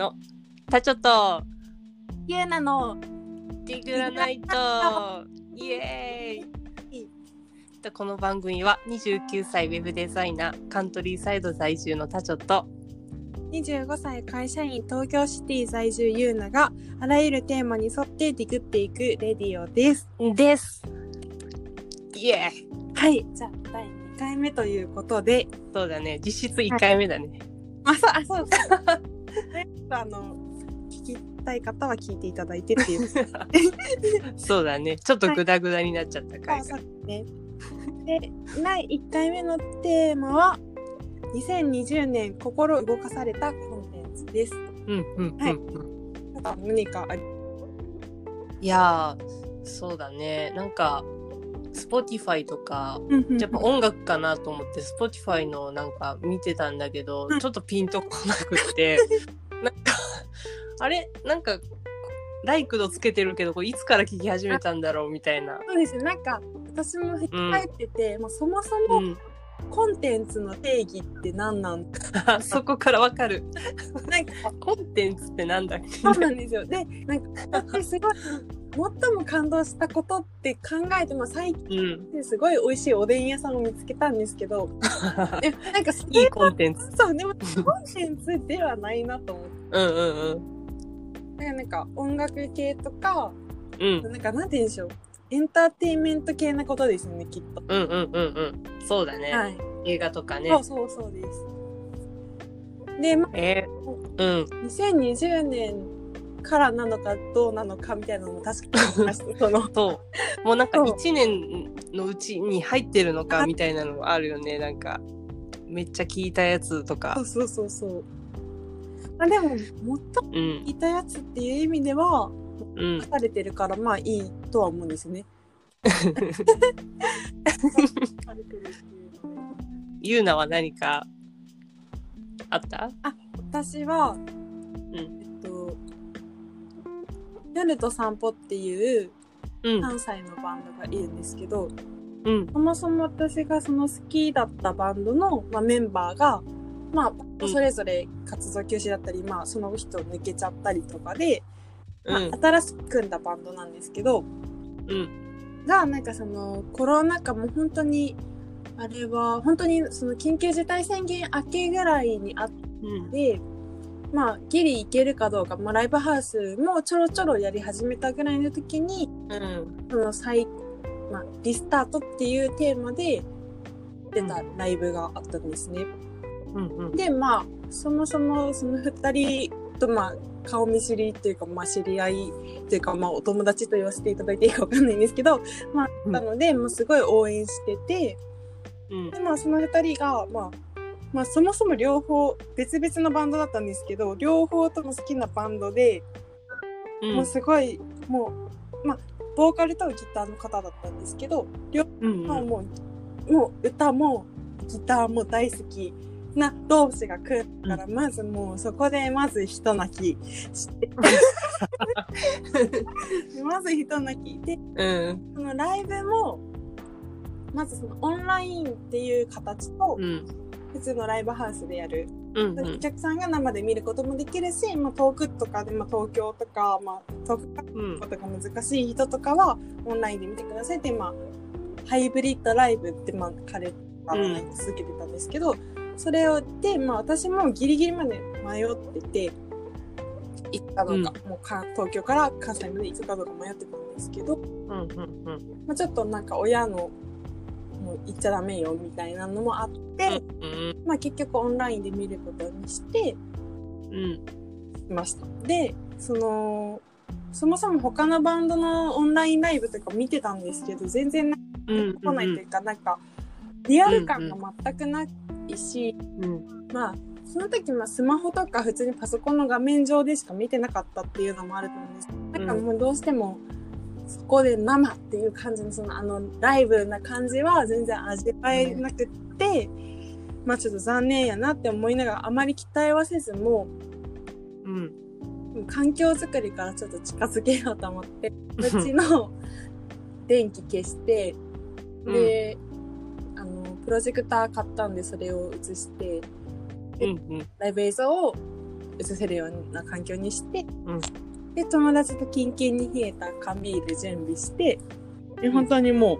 の。たちょっと。ゆうなの。ディグラナイト。イエーイ。とこの番組は29歳ウェブデザイナーカントリーサイド在住のたちょと。25歳会社員東京シティ在住ゆうながあらゆるテーマに沿ってディグっていくレディオです。です。イエーイ。はいじゃあ第2回目ということで。そうだね。実質1回目だね、あそうあそう。ねあの聞きたい方は聞いていただいてっていう。そうだね。ちょっとグダグダになっちゃった回が、そうそうね。で第1回目のテーマは2020年心動かされたコンテンツです。うんうんうん、何かありいやーそうだね。なんか Spotify とかやっぱ音楽かなと思って Spotify のなんか見てたんだけど、うん。ちょっとピンとこなくって なんかあれ？なんかライクドつけてるけどこれいつから聞き始めたんだろうみたいな。そうですね。なんか私も振り返ってて、もうそもそもうん、コンテンツの定義って何なん そこからわかる。なんかコンテンツってなんだっけ？そうなんですよ。でなんか私すごい最も感動したことって考えても最うん。近すごい美味しいおでん屋さんを見つけたんですけど えなんかそいいれコンテンツ。そうでもコンテンツではないなと思ってうんうんだからなんか音楽系とかうん。うんなんかなんて言うんでしょうエンターテインメント系なことですよねきっと。うんうんうんうん。そうだね。はい、映画とかねそ。うそうそうです。で、まあ、えー、うん。2020年からなのかどうなのかみたいなのも確かに。その そう。もうなんかそう1年のうちに入ってるのかみたいなのあるよね。なんか、めっちゃ聞いたやつとかそう。そうそうそう。まあでも、最もうん。聞いたやつっていう意味では、うん書。かれてるからまあいいとは思うんですね。ゆうなは何かあった？私は、んえっと、夜と散歩っていううん。関西のバンドがいるんですけど、うん。そもそも私がその好きだったバンドの、まあ、メンバーが、まあ、うんそれぞれ活動休止だったり、まあ、その人抜けちゃったりとかで、うんま。あ、新しく組んだバンドなんですけど、うん。が、なんかその、コロナ禍も本当に、あれは、本当にその緊急事態宣言明けぐらいにあっうん。て、まあ、ギリ行けるかどうか、まあ、ライブハウスもちょろちょろやり始めたぐらいの時に、うん。その再、まあ、リスタートっていうテーマで出たライブがあったんですね。うん。うん。で、まあ、そもそもその二人と、まあ、顔見知りというか、まあ、知り合いというか、まあ、お友達と言わせていただいていいかわかんないんですけど、まあ、うんなので、もうすごい応援してて、うん。で、まあ、その二人が、まあ、まあ、そもそも両方、別々のバンドだったんですけど、両方とも好きなバンドで、もうすごい、もう、まあ、ボーカルとギターの方だったんですけど、両うん。方もう、もう歌もギターも大好きな同士が来るから、まずもうそこでまず一泣きして、まず一泣き。で、うん。そのライブも、まずそのオンラインっていう形と、うん。普通のライブハウスでやるうん。お客さんが生で見ることもできるし、まあ、遠くとかで、まあ、東京とか、まあ、遠くかうん。ことが難しい人とかはオンラインで見てくださいって、まあ、ハイブリッドライブって、まあ、彼がうん続けてたんですけど、それをで、まあ、私もギリギリまで迷ってて行くかどうか、もうか東京から関西まで行くかどうか迷ってたんですけど、うん。うん。まあ、ちょっとなんか親のもう行っちゃダメよみたいなのもあって、うん。まあ、結局オンラインで見ることにして、うん。いました。で、その、そもそも他のバンドのオンラインライブとか見てたんですけど、全然うん。来ないというか、なんか、リアル感が全くないし、うん。まあ、その時まあスマホとか普通にパソコンの画面上でしか見てなかったっていうのもあると思うんですけど、なんかもうどうしても、そこで生っていう感じのそのあのライブな感じは全然味わえなくって、まあちょっと残念やなって思いながらあまり期待はせずもうん。環境づくりからちょっと近づけようと思ってうちの電気消してで、あのプロジェクター買ったんでそれを映してうん。うん。ライブ映像を移せるような環境にして、うんで、友達とキンキンに冷えた缶ビール準備して、で、本当にもう、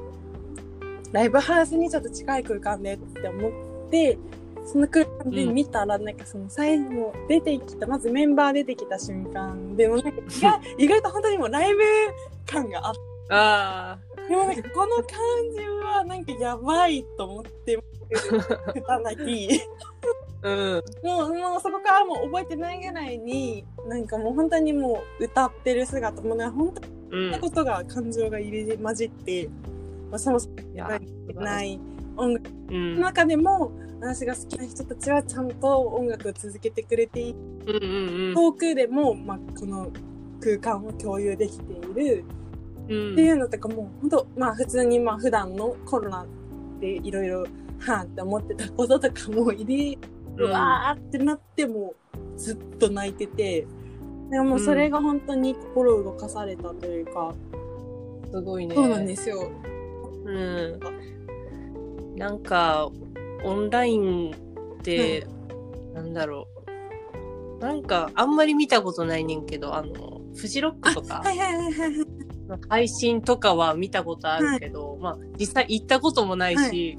ライブハウスにちょっと近い空間でって思って、その空間で見たら、なんかその最後出てきた、まずメンバー出てきた瞬間でもなんか 意外意外と本当にもうライブ感があって、あでもなんかこの感じはなんかやばいと思って、歌泣き。あ、うん。もう、もうそこからもう覚えてないぐらいに、なんかもう本当にもう歌ってる姿もね、本当にうんな。ことが感情が入り混じって、まあ、そもそもない音楽うん。の中でも、私が好きな人たちはちゃんと音楽を続けてくれていて、うんうん遠くでも、まあ、この空間を共有できているうん。っていうのとかも、本当まあ普通にまあ普段のコロナでいろいろ、はぁって思ってたこととかも入れうわーってなってもずっと泣いてて、でもそれが本当に心を動かされたというか、すごいね。そうなんですよ。うん。なんか、オンラインって、なんだろう。なんか、あんまり見たことないねんけど、あの、フジロックとかは、いはいはいはい。配信とかは見たことあるけど、まあ、実際行ったこともないし、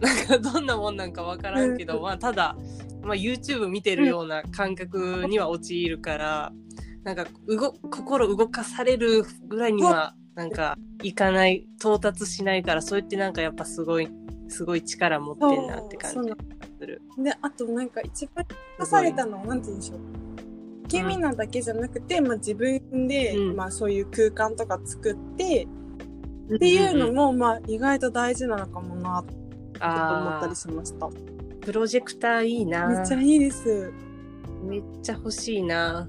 なんかどんなもんなんかわからんけど、うん。まあ、ただ、まあ、YouTube 見てるような感覚には陥るから、なんか、うご、心動かされるぐらいには、なんか、いかない、到達しないから、そうやってなんかやっぱすごい、すごい力持ってんなって感じがする。で、あとなんか一番出されたのは、なんて言うんでしょう。ケミナだけじゃなくて、まあ自分で、うん。まあそういう空間とか作って、っていうのも、まあ意外と大事なのかもな、って思ったありしました。ープロジェクターいいなめっちゃいいです。めっちゃ欲しいな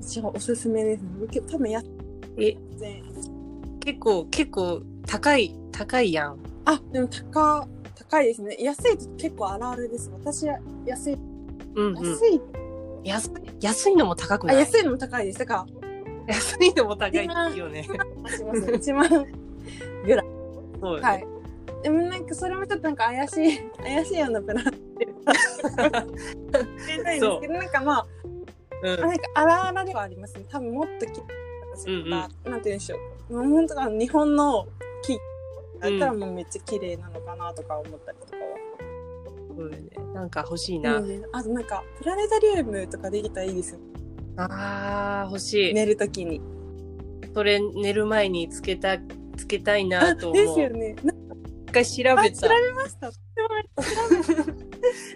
私はおすすめです多分やっえ、て。結構、結構、高い、高いやん。あ、でも高、高いですね。安いと結構あるあるです。私は安い、うんうん。安い、安い、安いのも高くあ、ない？安いのも高いです。だか安いのも高いよね。ら、します。1万。そうよね。はい。でもなんかそれもちょっとなんか怪しい、怪しいようなブランドで。出ないんですけど、なんかまあ、うんあなんかあらあらではありますね。多分もっとき、うんうんなんて言うんでしょう。もう本当か日本の木だったらもうめっちゃ綺麗なのかなとか思ったりとかは。そうよね。なんか欲しいな。うんあとなんか、プラネタリウムとかできたらいいですよ。あー、欲しい。寝るときに。それ寝る前につけた、つけたいあ、なと思う。ですよね。回調あ、べた調べ。ました。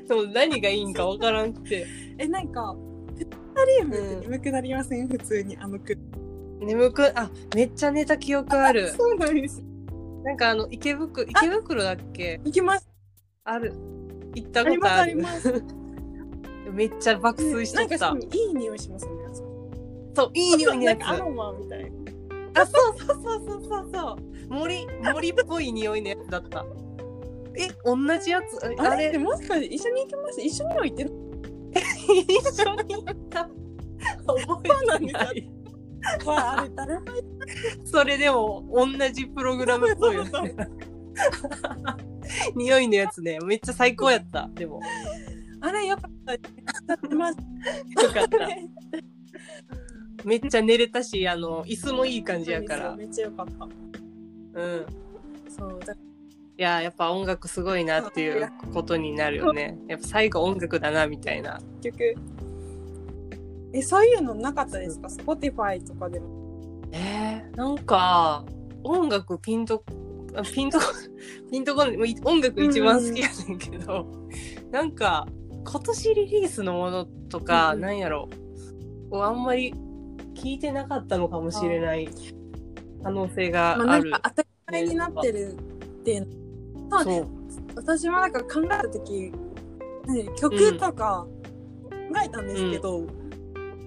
でも何がいいんかわからんくて。え、なんか、プラネタリウムって眠くなりません、普通に、あの句。眠く、あ、めっちゃ寝た記憶ある。そうなんです。なんかあの、池袋、池袋だっけ？行きます。ある。行ったことある。あります。めっちゃ爆睡しとったなん。いい匂いしますね。あそう、いい匂いのやつアロマみたいな。あ、そうそうそうそうそうそう。森、森っぽい匂いのやつだった。え、同じやつ？えあれ？もしかして一緒に行きました？一緒には行って一緒に行った。覚えてない。わあれ誰もそれでも、同じプログラムっぽいよね。匂いのやつね、めっちゃ最高やった。でも、あれよかった。よかった。めっちゃ寝れたし、あの、椅子もいい感じやから。めっちゃよかった。うん。そう。だいや、やっぱ音楽すごいなっていうことになるよね。やっぱ最後音楽だな、みたいな。結局。え、そういうのなかったですか ?Spotify とかでも。えー、なんか、音楽ピンと、あピンとこ、ピンとこない、もうい音楽一番好きやねんけど、なんか、今年リリースのものとか、うんなんやろ、あんまり聞いてなかったのかもしれない可能性がまあ、ある。なんか当たり前になってるっていうの。そうね。私もなんか考えたとき、ね曲とか考えたんですけど、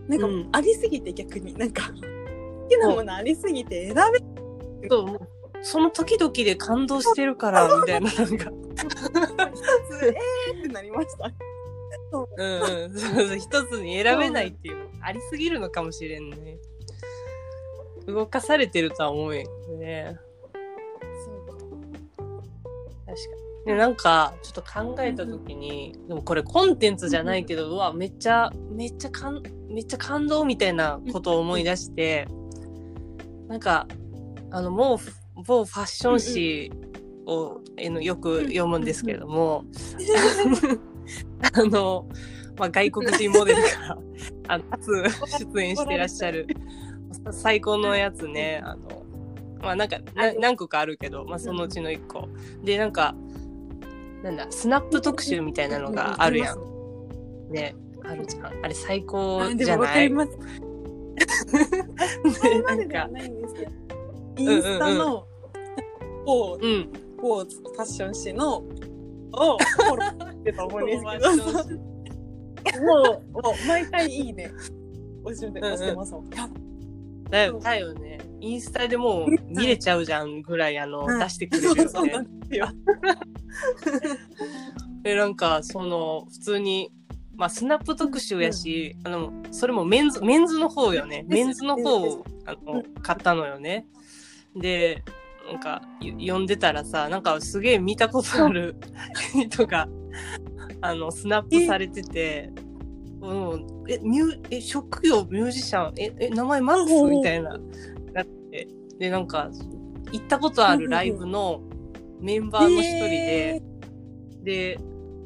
なんかうんありすぎて逆に、なんか、好きなものありすぎて選べそうその時々で感動してるから、みたいな、なんか。ず、えーってなりました。うんうん。そうそう一つに選べないっていうの、ありすぎるのかもしれんね。動かされてるとは思うよね。そうか。確かに。でなんかちょっと考えた時に、でもこれコンテンツじゃないけど、うわめっちゃめっちゃかんめっちゃ感動みたいなことを思い出して、なんかあのもう某ファッション誌を、えのよく読むんですけれども、あの、まあ、外国人モデルがあの 多数出演してらっしゃる最高のやつね。あのまあなんかな何個かあるけど、まあ、そのうちの1個。でなんかなんだスナップ特集みたいなのがあるやん。ねあるじゃん。あれ最高じゃない？かります。それまでないんですけど、インスタの某うん。某ファッション誌の をフォローしてた思うんですけど、もうもう毎回いいね。押して押してますもん。やだよだよね。インスタでもう見れちゃうじゃんぐらいあの、はい。出してくれるよそうなねんで なんかその普通にまあスナップ特集やし、あのそれもメンズメンズの方よね。メンズの方をあの買ったのよね。でなんかよ読んでたらさなんかすげえ見たことある 人があのスナップされててうん、えミュえ職業ミュージシャンええ名前マックスみたいな。なって。でなんか行ったことあるライブのメンバーの一人で、で、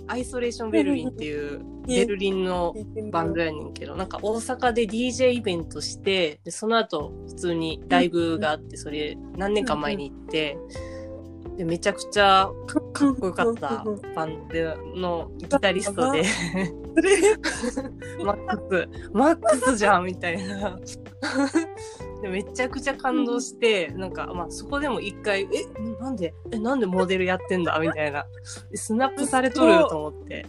アイソレーションベルリンっていうベルリンのバンドやねんけど、なんか大阪で DJ イベントして、で、その後普通にライブがあって、それ何年か前に行って、で、めちゃくちゃかっこよかったバンドのギタリストで、マックス、マックスじゃんみたいな。でめちゃくちゃ感動して、なんか、まあ、そこでも一回、え、なんで、え、なんでモデルやってんだみたいな。えスナップされとるよと思って。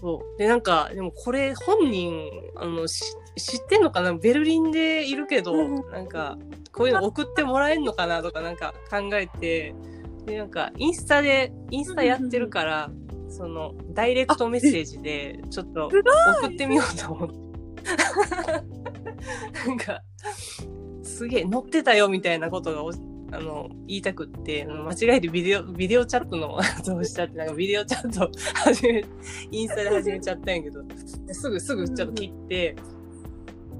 そう。で、なんか、でもこれ本人、あの、し知ってんのかな？ベルリンでいるけど、うんなんか、こういうの送ってもらえんのかな？とかなんか考えて、で、なんか、インスタで、インスタやってるから、その、ダイレクトメッセージで、ちょっと送ってみようと思って。なんか、すげえ、乗ってたよみたいなことがおあの言いたくって、間違えてビデオ、ビデオチャットのやつをしちゃって、なんかビデオチャット 始め、インスタで始めちゃったんやけど、ですぐすぐちょっと切って、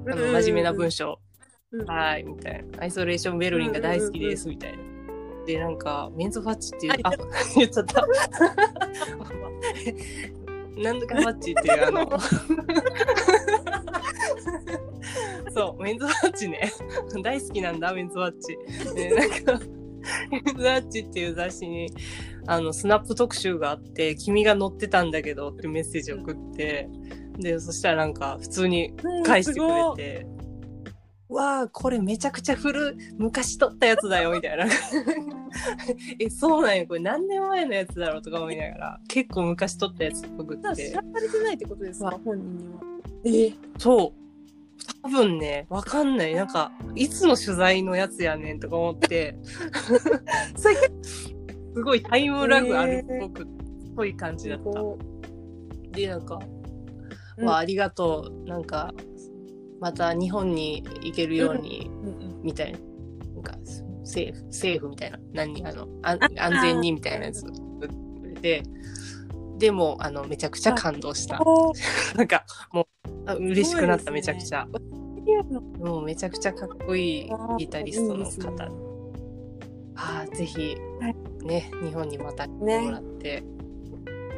あの、真面目な文章、うんはい、みたいな。アイソレーションベルリンが大好きです、みたいな。で、なんか、メンズファッチっていう、あ、言っちゃった。なんとかファッチっていう、あの、そう、メンズファッチね。大好きなんだ、メンズファッチ。で、なんか、メンズファッチっていう雑誌に、あの、スナップ特集があって、君が載ってたんだけどってメッセージ送って、で、そしたらなんか、普通に返してくれて、わあ、これめちゃくちゃ古い、昔撮ったやつだよ、みたいな。え、そうなんや、これ何年前のやつだろうとか思いながら、結構昔撮ったやつっぽくって知ら。されてないってことですか？本人には。ええそう。多分ね、わかんない。なんか、いつの取材のやつやねんとか思って、それすごいタイムラグあるっぽく、っぽい感じだった。こで、なんか、うんわあ、ありがとう。なんか、また日本に行けるように、みたいな。なんか、政府、政府みたいな。何あの、あ安全にみたいなやつくれて、でも、あの、めちゃくちゃ感動した。お なんか、もう、あ嬉しくなった、ねめちゃくちゃ。もうめちゃくちゃかっこいいギタリストの方。ああ、ぜひはい、ね、日本にまた来てもらって。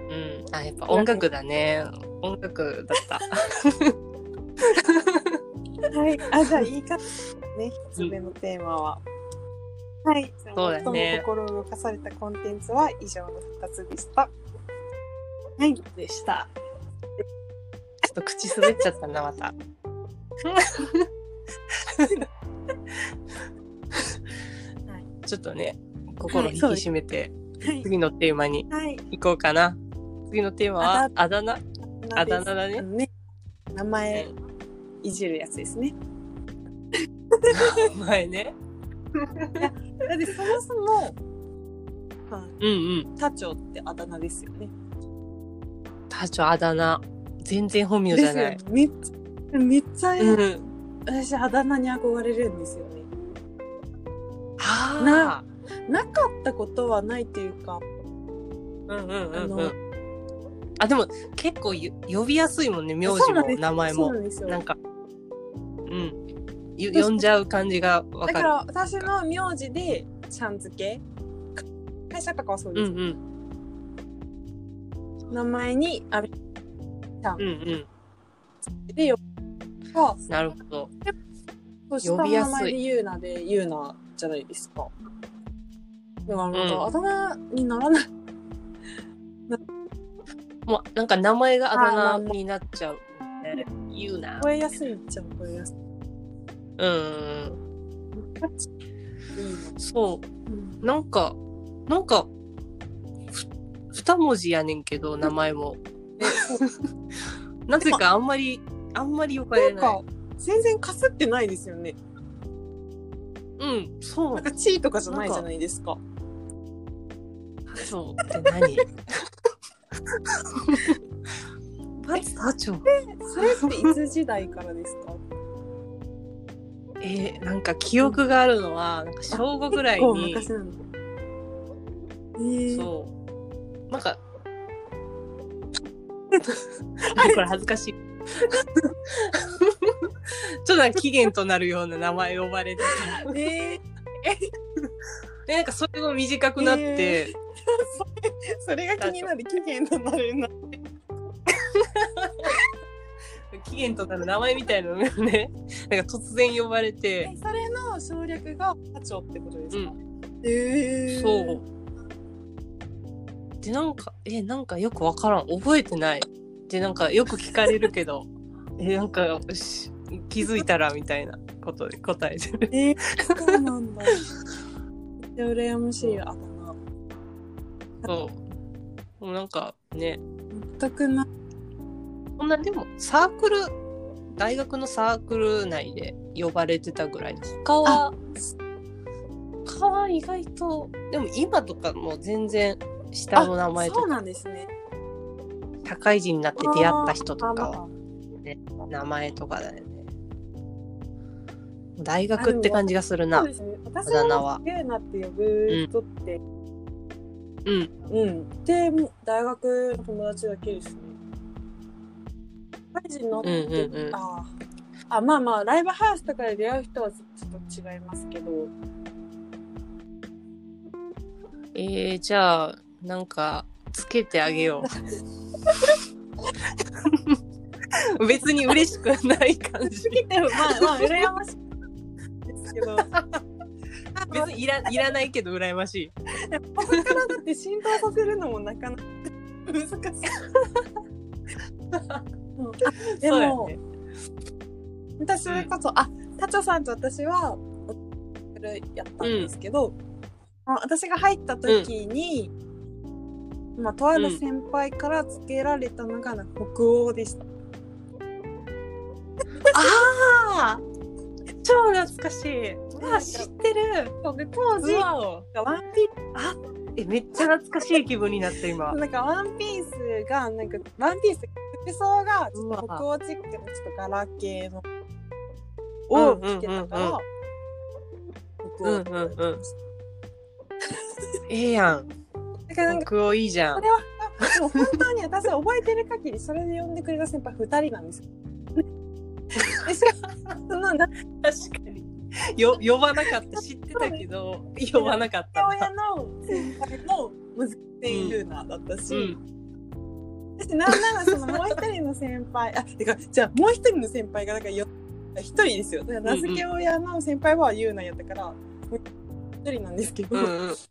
うん。あ、やっぱ音楽だね。音楽だった。はい。あ、じゃあいいか。ね、一つ目のテーマは。はい。そうだね心を動かされたコンテンツは以上の二つでした。はい。でした。ちょっと口滑っちゃったな、また。ちょっとね、心引き締めて、はい。次のテーマにはい。行こうかな。次のテーマは、あだ名あだ名だね。名前いじるやつですね。前ね。だってそもそも、はいうんうん。タチョってあだ名ですよね。タチョあだ名。全然本名じゃないめっちゃ、めっちゃ、うん。私あだ名に憧れるんですよね。あななかったことはないっていうか、うんうんうんうん。あ、でも結構ゆ呼びやすいもんね、名字も名前もな。んか、呼んじゃう感じがわかる。だから私の名字でちゃん付け会社とかはそうです、うんうん。名前にあれうんうん。でよがなるほど。そう下の呼びやすい名前でユーナでユーナじゃないですかだからなんか、うんあだ名にならないもうなんか名前があだあ名になっちゃう、ね。言うな。覚えやすいっちゃ覚えやすいうん。そう。うんなんか、なんか、ふ二文字やねんけど、名前も。なぜかあんまり、あんまり呼ばれない。か全然かすってないですよねうん、そうなん。か地位とかじゃないじゃないですかそうって何松田町それっていつ時代からですか？えーなんか記憶があるのは、なんか小5ぐらいに、えー、そう。なんか、これ恥ずかしい。ちょっとなんか期限となるような名前呼ばれてた。えー、で、なんかそれも短くなって、えそれが気になる期限となるな期限となる名前みたいなのがね、なんか突然呼ばれてえ、それの省略が課長ってことですか、うん、えー、そう。で、なんか、え、なんかよくわからん。覚えてない。で、なんかよく聞かれるけど、え、なんか、よし気づいたらみたいなことで答えてる。えー、そうなんだ めっちゃ羨ましいあだ名そう。もうなんかね、全くないそんなでもサークル、大学のサークル内で呼ばれてたぐらいで、他は、他は意外と、でも今とかも全然下の名前とそうか、なんですね社会人になって出会った人とかあは、名前とかだよね。大学って感じがするなまあそう。ですね私はって呼ぶ人ってうん。うん、で大学の友達だけですね社会人になって、うんうんうんああまあまあライブハウスとかで出会う人はちょっと違いますけどえー、じゃあ、なんか、つけてあげよう。別に嬉しくない感じ。でもまあまあ羨ましいですけど 別にいらいらないけど羨ましい。ここからだって浸透させるのもなかなか難しい。うんあでも、ね。私それこそ、あ、タチョさんと私は、やったんですけど、あ私が入った時に、まあ、とある先輩から付けられたのが、北欧でした。ああ 超懐かしい。うわ、知ってる。で、当時、ワンピあえ、めっちゃ懐かしい気分になった今。なんかワンピースが、なんか、ワンピース、服装が、ちょっと北欧チックな、ちょっと柄系の、うんを着てたから、北欧って言われてましたええやん。だからなんか、北欧いいじゃん。それは、でも本当に私覚えてる限り、それで呼んでくれた先輩二人なんです その、な確かに。よ、呼ばなかった。知ってたけど、呼ばなかった親な。の先輩の難しいルーナーだったし、うん。私なんならそのもう一人の先輩、あ、てか、じゃあもう一人の先輩が、なんかよ、一人ですよ。だから名付け親の先輩はユーナーやったから、もう一人なんですけど、うんうん。そ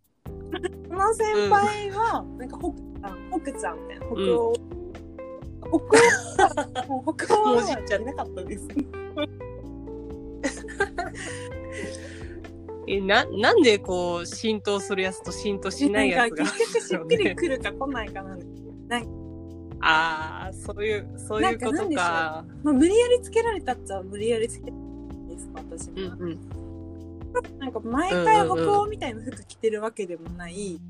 の先輩は、なんか、北ちゃん、北ちゃんみたいな、北欧。北欧、もう北欧はじっちゃなかったです。え、な、なんでこう、浸透するやつと浸透しないやつがんか。結局しっくりくるか来ないかなんで。ああ、そういう、そういうことなんか。まあ、無理やりつけられたっちゃ無理やりつけたんですか、私も。うんうん。なんか、毎回北欧みたいな服着てるわけでもない。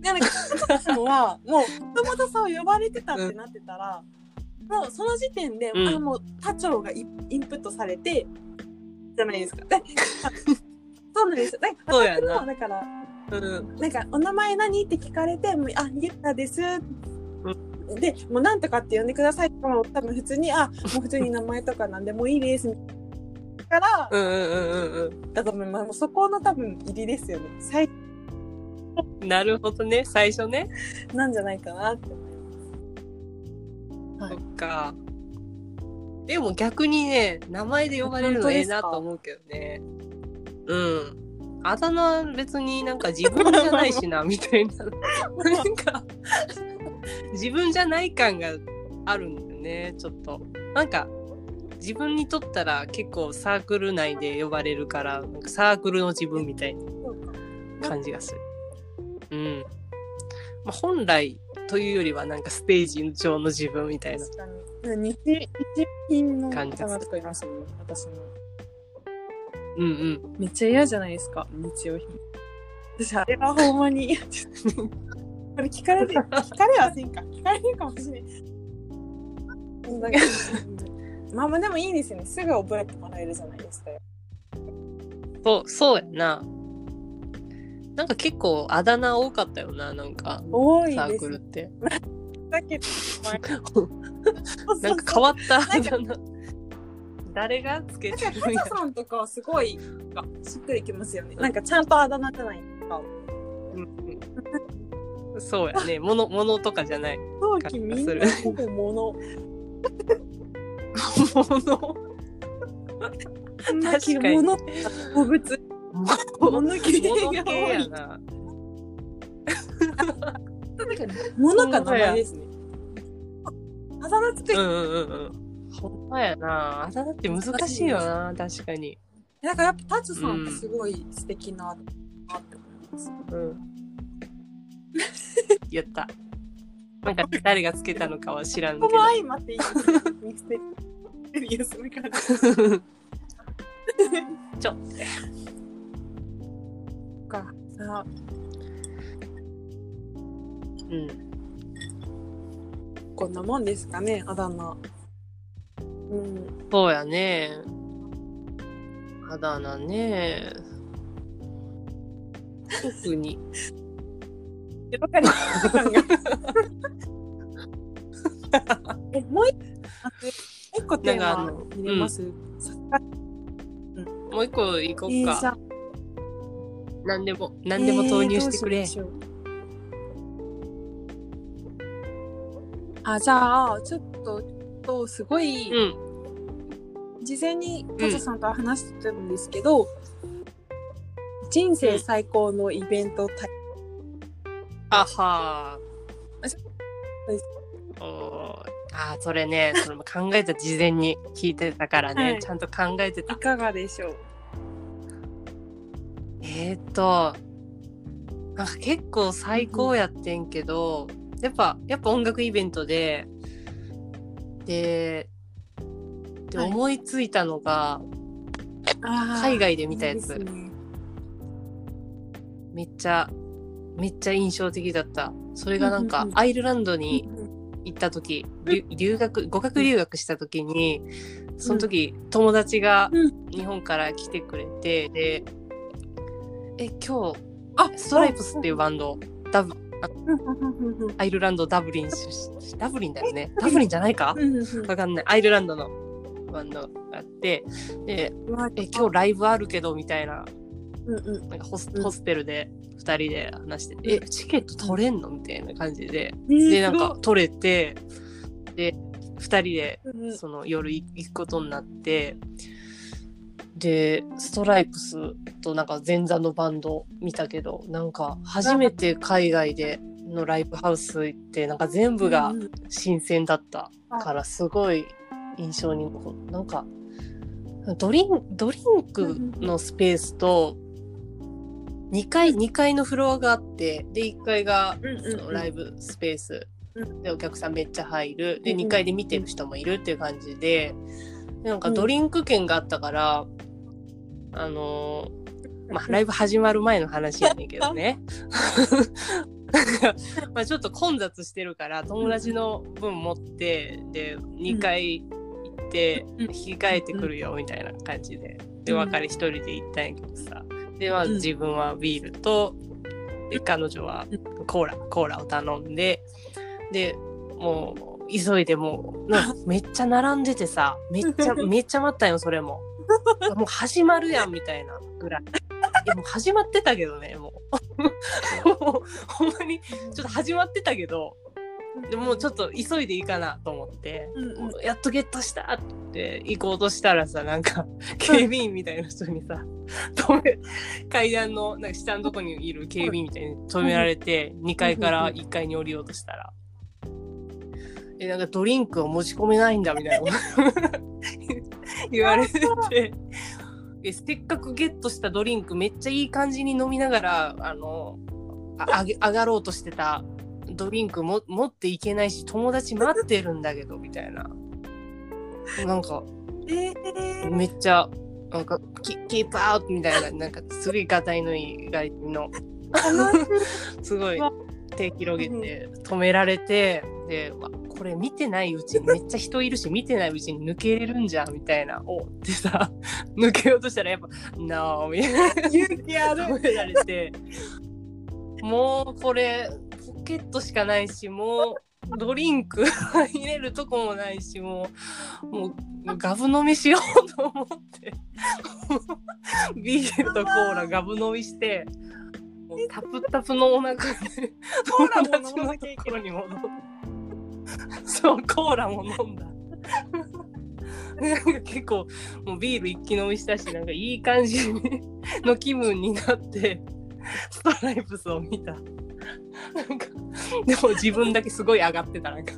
でなんか、そもは、もう、もともとそう呼ばれてたってなってたら、もうその時点で、うんあ、もう他庁がイインプットされて、じゃないですか。でそうなんですよ。だからそうやなだから、うん。なんか、お名前何？って聞かれて、もうあ、ゆったです。で、もうなんとかって呼んでくださいとかも多分普通に、あ、もう普通に名前とかなんでもういいです。から、うんうんうんうんだと思います。もうそこの多分入りですよね。最うん。なるほどね、最初ね。なんじゃないかなって思いはいそっか。でも逆にね、名前で呼ばれるのええなと思うけどね。うん。あだ名別になんか自分じゃないしな、みたいな。なんか、自分じゃない感があるんだよね、ちょっと。なんか、自分にとったら結構サークル内で呼ばれるから、なんかサークルの自分みたいな。感じがする。うん。まあ、本来というよりはなんかステージ上の自分みたいな。確かに。日、日品の感じ方とかいますもんね、私の。うんうん。めっちゃ嫌じゃないですか、日用品。私、あれはほんまに。これ聞かれる、聞かれはせんか。聞かれるかもしれない。だけどまあまあでもいいですよね。すぐ覚えてもらえるじゃないですか。そう、そうやな。なんか結構あだ名多かったよな、なんか。サー多いです。クルって。だけど、なんか変わったあだ名。誰がつけなんてるんやかタ。カさんとかはすごいあしっくりきますよね。なんかちゃんとあだ名じゃないですか。うんうんそうやね。もの、ものとかじゃない。陶器みんなほぼ物。もの。確かに物動物。物系物が多い。な。物か名前ですね。あだ名つくうんうんうんうん。ほんまやな。あだ名って難しいよな、確かに。なんかやっぱタツさんってすごい素敵な、なって思います。うん。やった。なんか誰がつけたのかは知らんけどここ。も相まっていいミステリアスな感じちょ、か。さあ、うん。こんなもんですかね、あだ名。うん。そうやね。あだ名ね。特に。わかり え、もう一個、テーマ入れます、さすがもう一個行こうか。えーじゃあ何でも、何でも投入してくれ。えーあ、じゃあ、ちょっと、とすごい、うん。事前にタツさんと話してたんですけど、人生最高のイベントタイあは。ー。あー、それね、それも考えた事前に聞いてたからね、はい。ちゃんと考えてた。い。かがでしょう？えー、っと、なんか結構最高やってんけど、やっぱ、やっぱ音楽イベントで、で、で、はい。思いついたのが、海外で見たやつ。めっちゃ、めっちゃ印象的だった。それがなんかアイルランドに行った時、留留学、語学留学した時に、その時、友達がうん。日本から来てくれて、で、え、今日、あストライプスっていうバンド、ダブ、アイルランド、ダブリン出身、ダブリンだよね？ダブリンじゃないか？わかんない。アイルランドのバンドがあって、で、え、今日ライブあるけど、みたいな、なんかホスうん。ホステルで2人で話してて、え、チケット取れんの？みたいな感じで。えーで、なんか取れて、で、2人でその夜い行くことになって、で、ストライプスとなんか前座のバンド見たけど、なんか初めて海外でのライブハウス行って、なんか全部が新鮮だったからすごい印象に残る。なんか、ドリンドリンクのスペースと、2階、2階のフロアがあって、で、1階がそのライブスペースうでお客さんめっちゃ入る。で、うんうん2階で見てる人もいるっていう感じで、でなんかうん。ドリンク券があったから、あのーまあ、ライブ始まる前の話やねんけどね。まあちょっと混雑してるから友達の分持ってで2回行ってうん引き換えてくるよみたいな感じで。でうん。別れ一人で行ったんやけどさでで、まあ、うん。自分はビールと、で彼女はコーラコーラを頼んででもう急いでもうな めっちゃ並んでてさめっちゃ めっちゃ待ったよそれも。もう始まるやんみたいなぐらい。いやもう始まってたけどねもう。もうほんまにちょっと始まってたけどでもうちょっと急いでいいかなと思って、うんうん。やっとゲットしたって。行こうとしたらさなんか 警備員みたいな人にさ止め階段のなんか下のとこにいる警備員みたいに止められて2階から1階に降りようとしたら「えなんかドリンクを持ち込めないんだ」みたいな。言われて。て。えせっかくゲットしたドリンクめっちゃいい感じに飲みながらあのあ上がろうとしてたドリンクも持っていけないし友達待ってるんだけどみたいな。なんかえー、めっちゃなんかキキープアウトみたいななんかすごいガタイのいい外人の。すごい手広げて止められてでわこれ見てないうちにめっちゃ人いるし見てないうちに抜けれるんじゃんみたいな。おってさ 抜けようとしたらやっぱ「No」みたいな。勇気ある。止められて。もうこれポケットしかないしもうドリンク 入れるとこもないしもうもうガブ飲みしようと思って ビールとコーラガブ飲みしてもうタプタプのお腹でコーラも友達の飲まなきゃいところに戻ってそうコーラも飲んだ。なんか結構もうビール一気飲みしたしなんかいい感じの気分になってストライプスを見た。でも自分だけすごい上がってたなんか。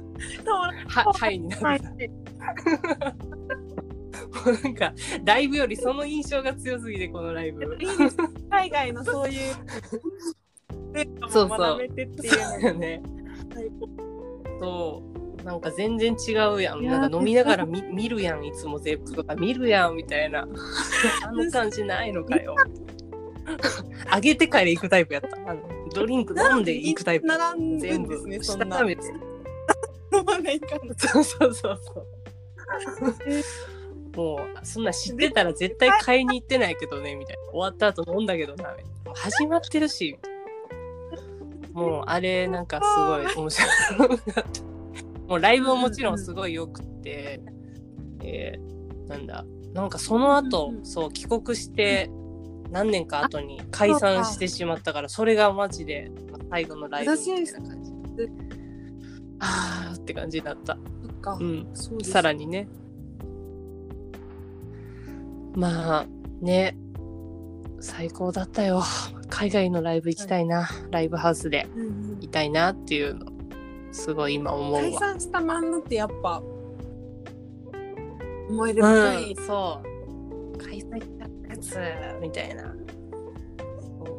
ははいになって。た。なんかライブよりその印象が強すぎてこのライブ。海外のそういうそうそうね。そう。なんか全然違うやん。なんか飲みながら見見るやんいつもゼップとか見るやんみたいな。あの感じないのかよ。あげてから行くタイプやった。あのドリンク飲んで行くタイプ。並んでんですね、そんな。飲まないかんそうそうそうそう。もうそんな知ってたら絶対買いに行ってないけどねみたいな。終わった後飲んだけどな始まってるしもうあれなんかすごい面白かった。もうライブももちろんすごい良くて、えーなんだ。なんかその後、そう帰国して何年か後に解散してしまったからそれがマジで最後のライブみたいな感じ。あーって感じだった。う。ん。さらにね。まあね。最高だったよ。海外のライブ行きたいな、ライブハウスでいたいなっていうのすごい今思うわ。解散したバンドってやっぱ思い出深い、うん、そうつみたいな。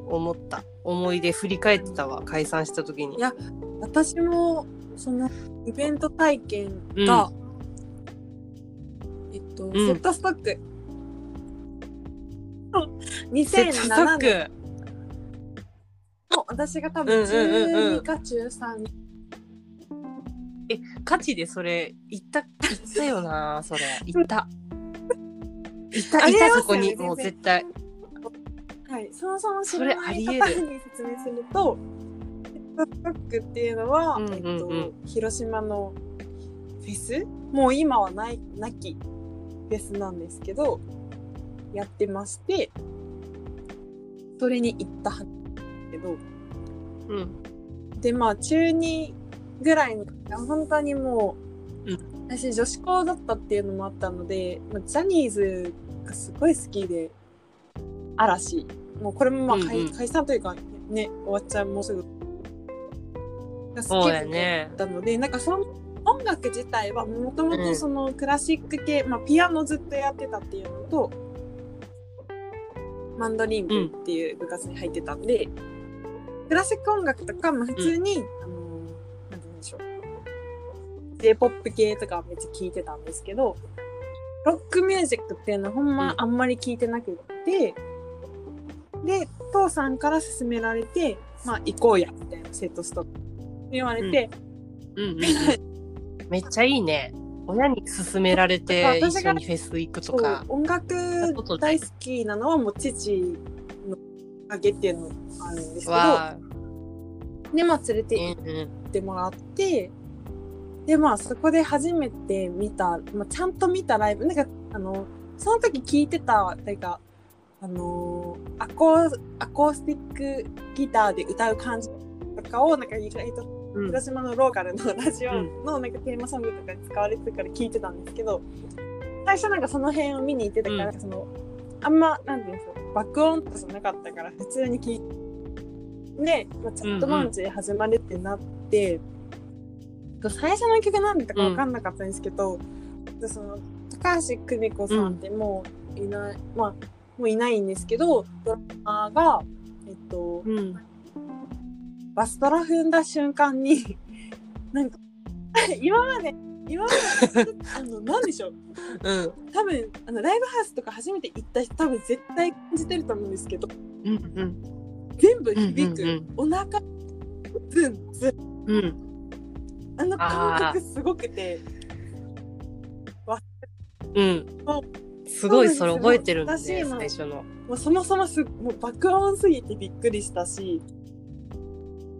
思った。思い出振り返ってたわ。解散した時に。いや私もそのイベント体験が、えっと、ん。セットストック。そ うセットスト2007ッ年クの私が多分うんうんうんうん。12か中3にガチでそれ行った行ったよなそれ。行った行ったありえますよね行ったそこにもう絶対。はい、そもそも知それらない方に説明するとセックっていうのは、えっと、広島のフェス？もう今はないなきフェスなんですけどやってましてそれに行ったはずけど。うん。でまあ中2ぐらいの本当にもう、う私女子校だったっていうのもあったのでまあジャニーズがすごい好きで。嵐。もうこれもまあ解,、うんうん。解散というかね終わっちゃうもうすぐ。が好きだったのでなんかその音楽自体はもともうん。とそのクラシック系、まあ、ピアノずっとやってたっていうのとマンドリン部っていう部活に入ってたんで、クラシック音楽とか、まあ、普通に、あのなんて言うんでしょう。J-POP 系とかめっちゃ聞いてたんですけどロックミュージックっていうのはほんまあんまり聞いてなくって、で父さんから勧められてまあ行こうやみたいなセットストック言われて、うんうんうん。めっちゃいいね。親に勧められて 一緒にフェス行くとか。音楽大好きなのはもう父のあげっていうのがあるんですけど。で、まあ連れて行っうんうん。てもらって、で、まあそこで初めて見た、まあちゃんと見たライブ、なんか、あの、その時聞いてた、なんか、あのーアコー、アコースティックギターで歌う感じとかを、なんか意外とうん。広島のローカルのラジオのなんかテーマソングとかに使われてたから聞いてたんですけど、最初なんかその辺を見に行ってたから、その、あんま、なんていうんですか、爆音とかじゃなかったから、普通に聞いて、で、まあ、チャットマンチで始まるってなって、最初の曲なんだかわかんなかったんですけど、でその、高橋久美子さんってもういない、まあ、もういないんですけど、ドラマーが、えっと、うん。バストラ踏んだ瞬間に、なんか、今まで、今まで、あの、なんでしょう？うん。多分、あの、ライブハウスとか初めて行った人、多分絶対感じてると思うんですけど、うんうん。全部響く。うんうんお腹、ズン、ズン。うん。あの感覚すごくて、うん。すごいそれ覚えてるんですね、最初の。もうそもそもす、もう爆音すぎてびっくりしたし、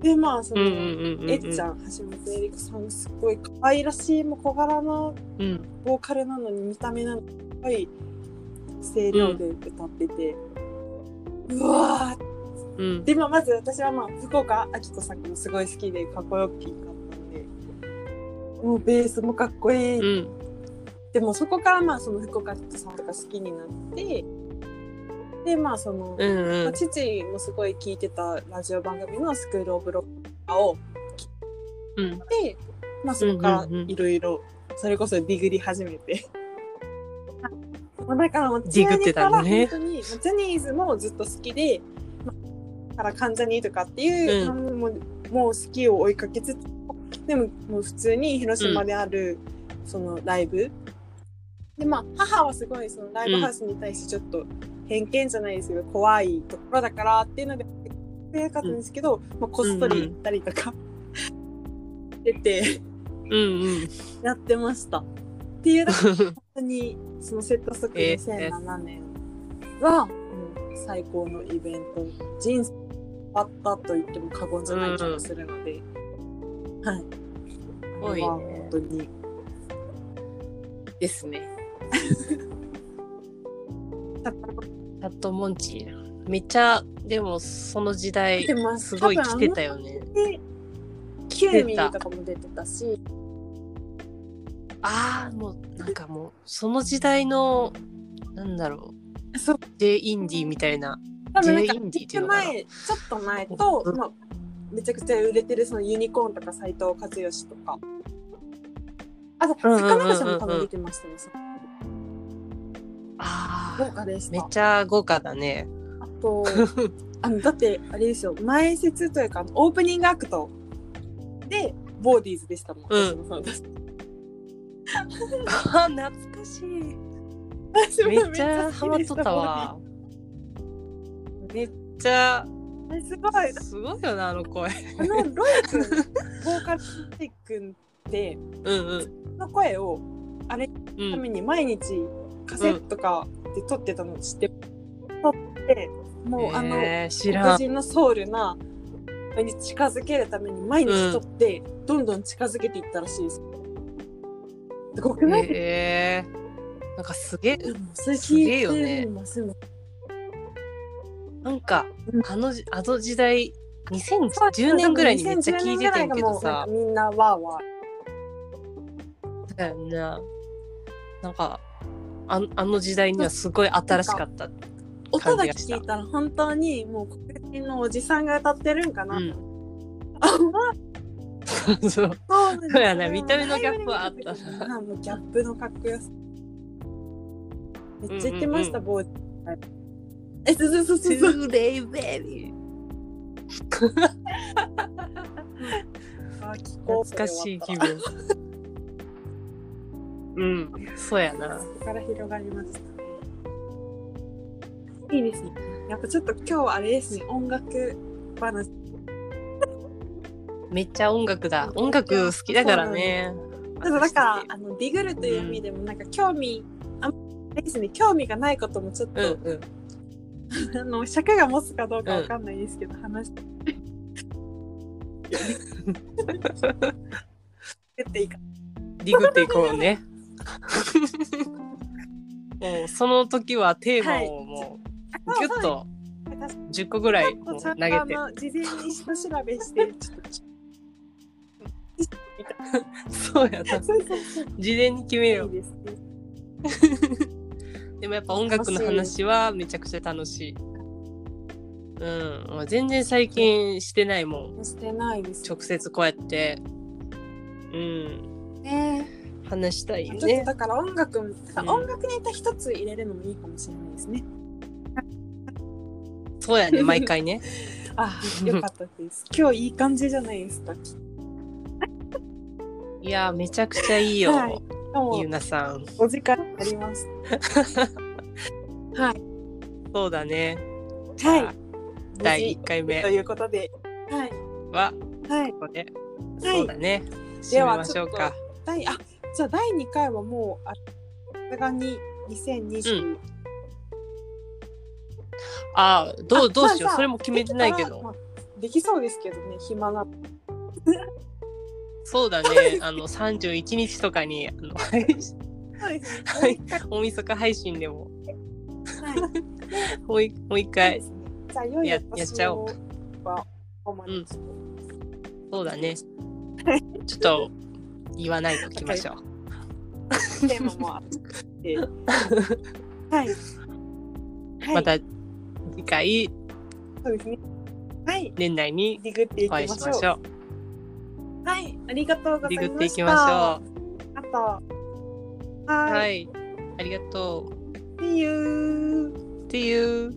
で、まあ、その、うんうんうんうん。えっちゃん、橋本恵理子さん、すごい可愛らしい、もう小柄なうん。ボーカルなのに見た目なんかすごい声量で歌ってて、うわーうん。で、まあ、まず私はまあ、福岡明子さんもすごい好きで、かっこよくもうベースもかっこいい。うん。でもそこからまあ、その福岡さんとか好きになって、で、まあ、その、うんうん。まあ父もすごい聞いてたラジオ番組のスクールオブロッカーをうん。で、まあ、そこからいろいろ、それこそディグり始めて。まあだからもう、ディグってたのねジャニーから本当に、まあジャニーズもずっと好きで、まあ、から関ジャニとかっていう、うんもうもう好きを追いかけつつ、でももう普通に広島である、そのライブ。で、まあ、母はすごいそのライブハウスに対してちょっと偏見じゃないですけど、怖いところだからっていうので、なかったんですけど、まあ、こっそり行ったりとか、出て、うんうん。やってました。っていう、本当に、そのセットストックえ2007年は、もう最高のイベント、人生あったと言っても過言じゃない気がするので、はい。ごいね本当に。ですね。チャットモンチー。めっちゃ、でもその時代すすごい来てたよね。キューミーとかも出てたし、ああ、もうなんかもう、その時代の、なんだろう、J インディーみたいな。多分なんか、ちょっと前と、うんまあ、めちゃくちゃ売れてるそのユニコーンとか斎藤和義とか。あと、うんうんうんうん坂中さんも多分出てましたね。豪ああ、華でした。めっちゃ豪華だね。あと、あの、だって、あれですよ、前説というか、オープニングアクトで、ボーディーズでしたもん。うんあー懐かしい。めっちゃハマっとったわ。めっちゃ。すごい。すごいよな、あの声。あの、ロイ君、ボーカルロイ君って、うんうん。その声を、あれうん、ために毎日カセットとかで撮ってたの知って、撮って、もうあの。黒人のソウルな、に近づけるために毎日撮って、どんどん近づけていったらしいです。すごくない？えー、なんかすげえ、それすげえ聞いよすもんなんかうん、あのじ、あの時代、2010年ぐらいにめっちゃ聞いてたんやけどさ2010年ぐらいがもうなんか、みんなわーわだよな。なんか、ああの時代にはすごい新しかった。ー。音だけ聞いたら本当にもう黒人のおじさんが歌ってるんかな。うん そう。そうそうやな見た目のギャップはあったなな。もうギャップのかっこよさ。めっちゃ言ってました、うんボーイ。え、そうそうそうそう。トゥーデイベビあ聞こう懐かしい気分。うん、そうやな。そこから広がりましたね。いいですね。やっぱちょっと今日はあれですね、音楽話。めっちゃ音楽だ。音楽好きだからね。ただだから、あの、ディグルという意味でも、なんか興味、あんまりですね、興味がないこともちょっと、うんうん。あの尺が持つかどうかわかんないですけど、話してっていいかディグっていこうね。もうその時はテーマをもうギュッと10個ぐらい投げて。とあの事前に下調べして そうやな。事前に決めよ。いいうですねでもやっぱ音楽の話はめちゃくちゃ楽しい。うん。全然最近してないもん。してないです直接こうやって。うん。ね話したいよちょっとね。だから音楽、ん音楽ネタ一つ入れるのもいいかもしれないですね。そうやね、毎回ね。あ、よかったです。今日いい感じじゃないですか。いや、めちゃくちゃいいよ。はいもゆうなさん。お時間あります。はい。そうだね。はい。第1回目ということで、はい。は、はい。こそうだね。ではましょうか。第、あ、じゃあ第2回はもう、あさすがに2020、うああ、どう、あどうしよう。まあそれも決めてないけど。できそうですけどね、暇な。そうだね。あの、31日とかに、あの。はい大晦日配信でも、はい。もういもう一回ややっちゃおうは、主にちょっそうだね。ちょっと、言わないときましょう。とテーマもあって。はい。はい。また、次回。はい。年内にお会いましょう。はい、ありがとうございました。っていきましょう。あと。はい,、はい。ありがとう。See you. See you.